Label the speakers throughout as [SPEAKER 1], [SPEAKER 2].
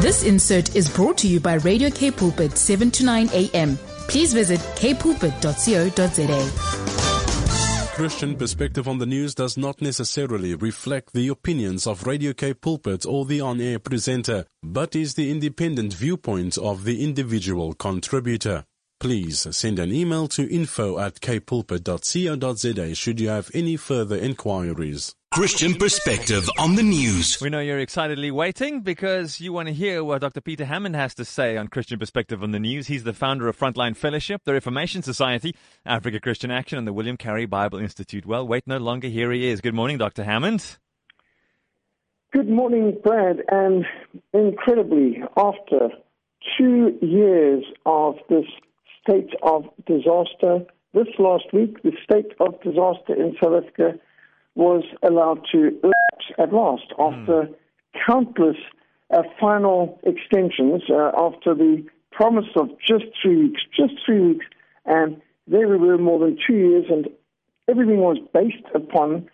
[SPEAKER 1] This insert is brought to you by Radio K Pulpit 7 to 9 a.m. Please visit kpulpit.co.za.
[SPEAKER 2] Christian perspective on the news does not necessarily reflect the opinions of Radio K Pulpit or the on-air presenter, but is the independent viewpoint of the individual contributor. Please send an email to info at kpulpit.co.za should you have any further inquiries.
[SPEAKER 3] Christian perspective on the news.
[SPEAKER 4] We know you're excitedly waiting because you want to hear what Dr. Peter Hammond has to say on Christian perspective on the news. He's the founder of Frontline Fellowship, the Reformation Society, Africa Christian Action, and the William Carey Bible Institute. Well, wait no longer. Here he is. Good morning, Dr. Hammond.
[SPEAKER 5] Good morning, Brad. And incredibly, after two years of this state of disaster. This last week, the state of disaster in South Africa was allowed to lapse at last after mm. countless uh, final extensions uh, after the promise of just three weeks, just three weeks, and there we were more than two years, and everything was based upon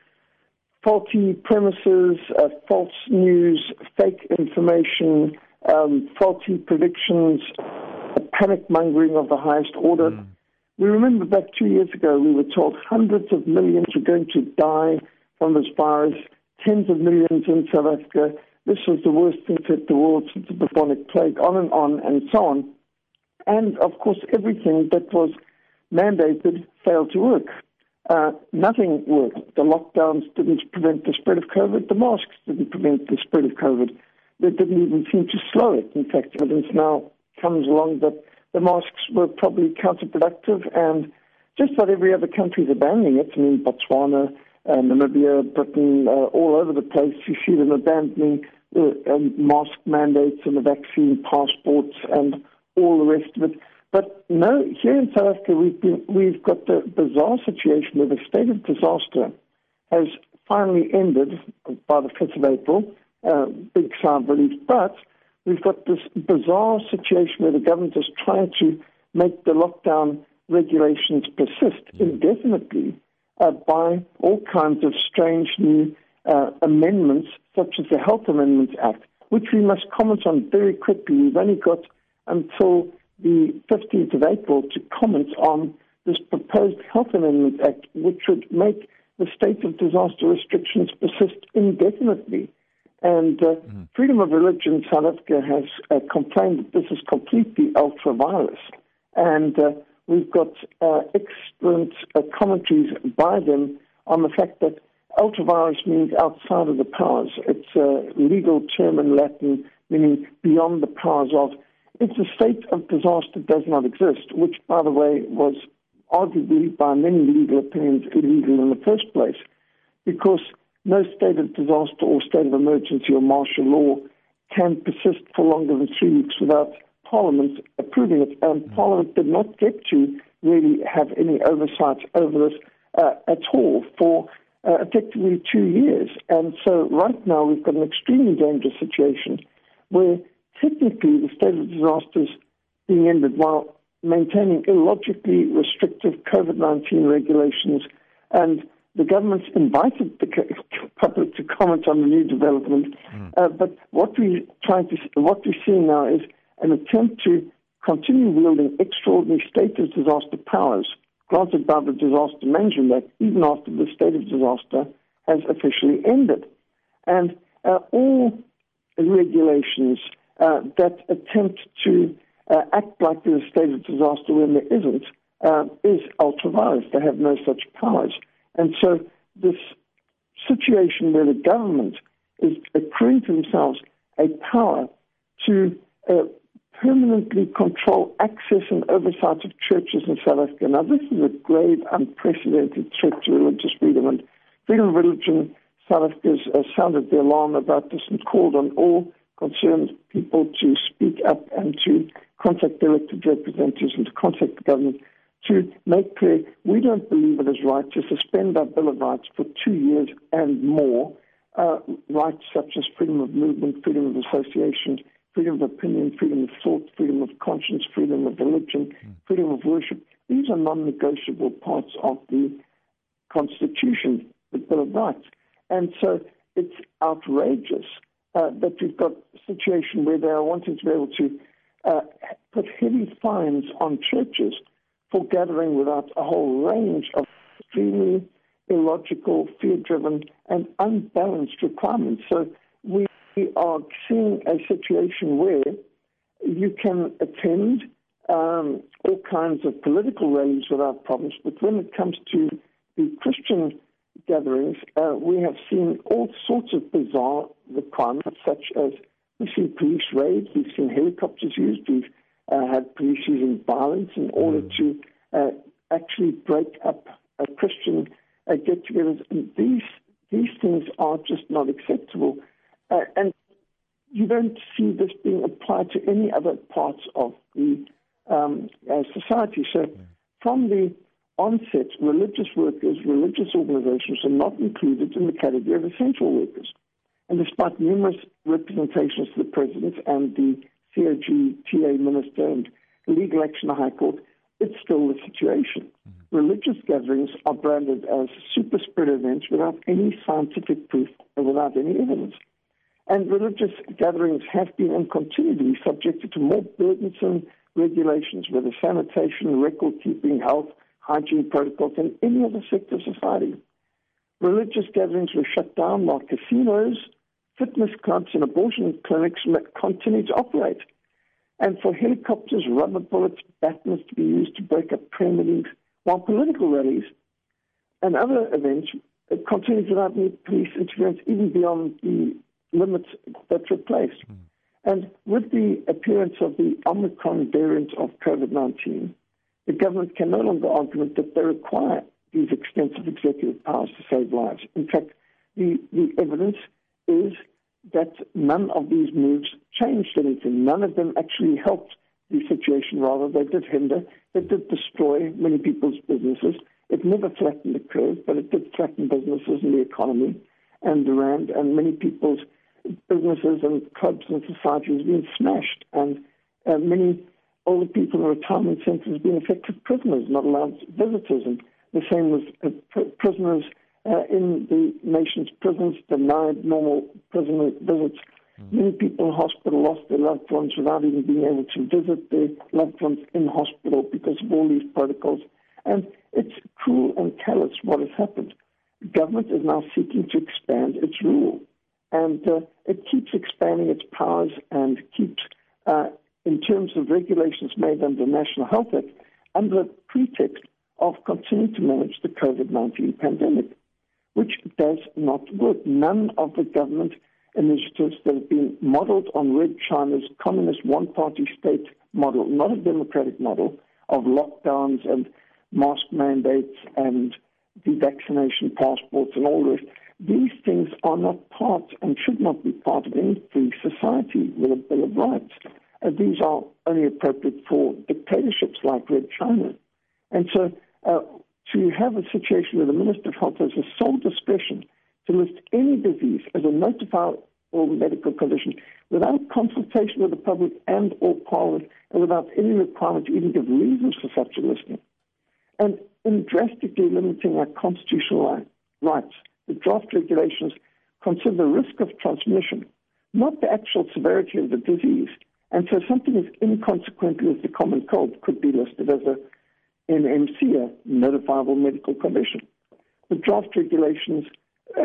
[SPEAKER 5] faulty premises, uh, false news, fake information, um, faulty predictions, panic mongering of the highest order. Mm. We remember back two years ago, we were told hundreds of millions were going to die from this virus, tens of millions in South Africa. This was the worst hit the world since the bubonic plague, on and on and so on. And of course, everything that was mandated failed to work. Uh, nothing worked. The lockdowns didn't prevent the spread of COVID. The masks didn't prevent the spread of COVID. They didn't even seem to slow it. In fact, evidence now comes along that the masks were probably counterproductive and just about every other country is abandoning it. I mean, Botswana, uh, Namibia, Britain, uh, all over the place, you see them abandoning uh, um, mask mandates and the vaccine passports and all the rest of it. But no, here in South Africa, we've, been, we've got the bizarre situation where the state of disaster has finally ended by the 5th of April. Uh, big sigh of relief. But we've got this bizarre situation where the government is trying to make the lockdown regulations persist indefinitely uh, by all kinds of strange new uh, amendments, such as the Health Amendments Act, which we must comment on very quickly. We've only got until the 15th of April to comment on this proposed Health Amendments Act, which would make the state of disaster restrictions persist indefinitely. And uh, mm-hmm. Freedom of Religion South Africa has uh, complained that this is completely ultra vires. And uh, we've got uh, excellent uh, commentaries by them on the fact that ultra vires means outside of the powers. It's a legal term in Latin meaning beyond the powers of. It's a state of disaster does not exist, which, by the way, was arguably by many legal opinions illegal in the first place, because no state of disaster or state of emergency or martial law can persist for longer than three weeks without Parliament approving it. And mm. Parliament did not get to really have any oversight over this uh, at all for uh, effectively two years. And so right now we've got an extremely dangerous situation where technically the state of disaster is being ended while maintaining illogically restrictive COVID 19 regulations and the government's invited the public to comment on the new development, mm. uh, but what we trying to what we're seeing now is an attempt to continue wielding extraordinary state of disaster powers granted by the Disaster Management Act, even after the state of disaster has officially ended, and uh, all regulations uh, that attempt to uh, act like there's a state of disaster when there isn't uh, is ultra vires. They have no such powers. And so this situation where the government is accruing to themselves a power to uh, permanently control access and oversight of churches in South Africa. Now, this is a grave, unprecedented threat to religious freedom, and freedom of religion. South Africa has uh, sounded the alarm about this and called on all concerned people to speak up and to contact elected representatives and to contact the government to make clear we don't believe it is right to suspend our Bill of Rights for two years and more. Uh, rights such as freedom of movement, freedom of association, freedom of opinion, freedom of thought, freedom of conscience, freedom of religion, mm. freedom of worship. These are non negotiable parts of the Constitution, the Bill of Rights. And so it's outrageous uh, that we've got a situation where they are wanting to be able to uh, put heavy fines on churches for gathering without a whole range of extremely illogical, fear-driven, and unbalanced requirements. So we are seeing a situation where you can attend um, all kinds of political rallies without problems, but when it comes to the Christian gatherings, uh, we have seen all sorts of bizarre requirements, such as we've seen police raids, we've seen helicopters used, we've uh, had police using violence in order mm. to uh, actually break up a Christian uh, get-togethers. These these things are just not acceptable, uh, and you don't see this being applied to any other parts of the um, uh, society. So, from the onset, religious workers, religious organizations are not included in the category of essential workers. And despite numerous representations to the president and the COG TA minister and legal action in the High Court, it's still the situation. Mm-hmm. Religious gatherings are branded as super spread events without any scientific proof and without any evidence. And religious gatherings have been and continue to be subjected to more burdensome regulations, whether sanitation, record keeping, health, hygiene protocols than any other sector of society. Religious gatherings were shut down while casinos, fitness clubs, and abortion clinics continued to operate. And for helicopters, rubber bullets, batons to be used to break up prayer meetings, while political rallies and other events continued without any police interference, even beyond the limits that were placed. Mm. And with the appearance of the Omicron variant of COVID 19, the government can no longer argue that they require these extensive executive powers to save lives. In fact, the, the evidence is that none of these moves changed anything. None of them actually helped the situation. Rather, they did hinder, they did destroy many people's businesses. It never flattened the curve, but it did flatten businesses and the economy and the rand, and many people's businesses and clubs and societies have been smashed, and uh, many older people in retirement centres have been effective prisoners, not allowed visitors, and the same with uh, pr- prisoners uh, in the nation's prisons, denied normal prisoner visits. Mm. Many people in hospital lost their loved ones without even being able to visit their loved ones in hospital because of all these protocols. And it's cruel and callous what has happened. Government is now seeking to expand its rule and uh, it keeps expanding its powers and keeps, uh, in terms of regulations made under National Health Act, under the pretext of continuing to manage the COVID 19 pandemic, which does not work. None of the government initiatives that have been modeled on Red China's communist one party state model, not a democratic model of lockdowns and mask mandates and the vaccination passports and all rest these things are not part and should not be part of any free society with a Bill of Rights. Uh, these are only appropriate for dictatorships like Red China. And so uh, to have a situation where the Minister of Health has a sole discretion to list any disease as a notifiable medical condition without consultation with the public and or Parliament and without any requirement to even give reasons for such a listing. And in drastically limiting our constitutional rights, the draft regulations consider the risk of transmission, not the actual severity of the disease. And so something as inconsequential as the common cold could be listed as a NMC, a notifiable medical condition. The draft regulations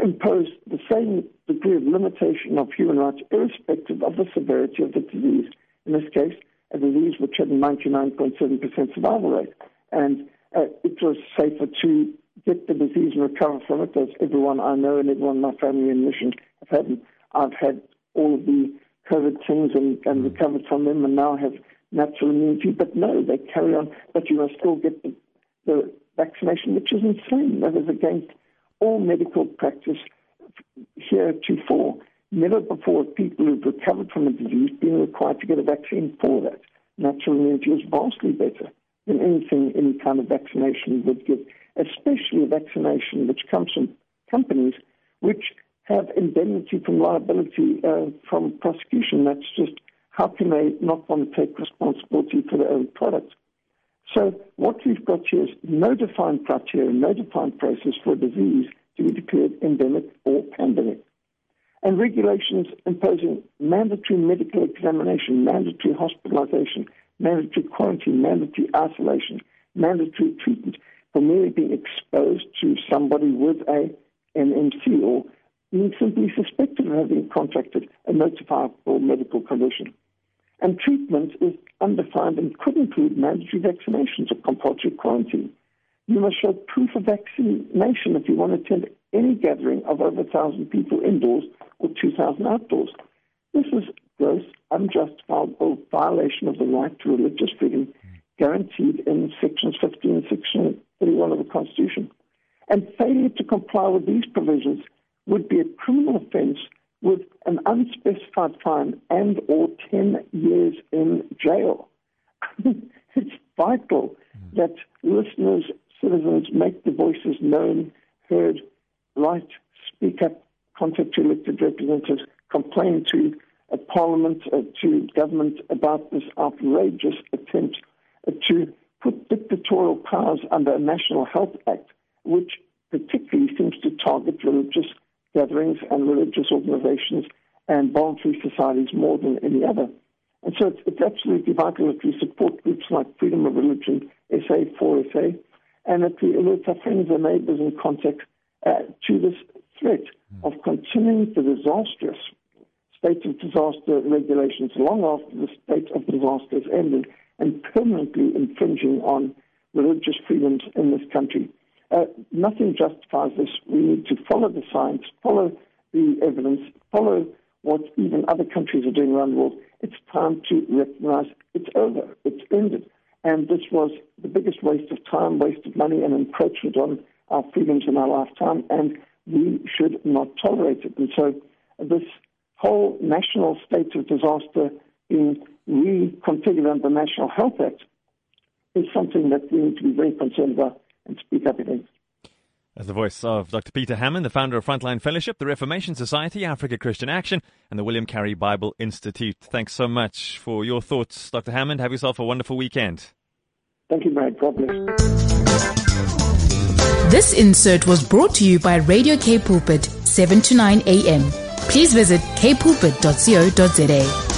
[SPEAKER 5] impose the same degree of limitation of human rights irrespective of the severity of the disease. In this case, a disease which had a 99.7% survival rate. And uh, it was safer to get the disease and recover from it, as everyone I know and everyone in my family and mission have had. I've had all of the COVID things and, and mm. recovered from them and now have natural immunity. But no, they carry on. But you must still get the, the vaccination, which is insane. That is against all medical practice heretofore. Never before have people who've recovered from a disease been required to get a vaccine for that. Natural immunity is vastly better than anything any kind of vaccination would give especially vaccination which comes from companies which have indemnity from liability uh, from prosecution. That's just how can they not want to take responsibility for their own product? So what we've got here is no defined criteria, no defined process for a disease to be declared endemic or pandemic. and regulations imposing mandatory medical examination, mandatory hospitalization, mandatory quarantine, mandatory isolation, mandatory treatment for merely being exposed to somebody with a NMC or being simply suspected of having contracted a notifiable medical condition. And treatment is undefined and could include mandatory vaccinations or compulsory quarantine. You must show proof of vaccination if you want to attend any gathering of over 1,000 people indoors or 2,000 outdoors. This is gross, unjustifiable violation of the right to religious freedom guaranteed in sections 15 and section 31 of the Constitution. And failure to comply with these provisions would be a criminal offense with an unspecified fine and or 10 years in jail. it's vital that listeners, citizens make the voices known, heard, write, speak up, contact your elected representatives, complain to a parliament, uh, to government about this outrageous attempt to put dictatorial powers under a National Health Act, which particularly seems to target religious gatherings and religious organizations and voluntary societies more than any other. And so it's, it's absolutely vital that we support groups like Freedom of Religion, SA, FOR SA, and that we alert our friends and neighbors and contacts uh, to this threat of continuing the disastrous state of disaster regulations long after the state of disaster has ended and permanently infringing on religious freedoms in this country. Uh, nothing justifies this. We need to follow the science, follow the evidence, follow what even other countries are doing around the world. It's time to recognize it's over, it's ended. And this was the biggest waste of time, waste of money, and encroachment on our freedoms in our lifetime, and we should not tolerate it. And so this whole national state of disaster being reconfigured under the National Health Act is something that we need to be very concerned about and speak up against.
[SPEAKER 4] As the voice of Dr. Peter Hammond, the founder of Frontline Fellowship, the Reformation Society, Africa Christian Action, and the William Carey Bible Institute. Thanks so much for your thoughts, Dr. Hammond. Have yourself a wonderful weekend.
[SPEAKER 5] Thank you, Brad. God bless.
[SPEAKER 1] This insert was brought to you by Radio K Pulpit, 7 to 9 a.m. Please visit kpulpit.co.za.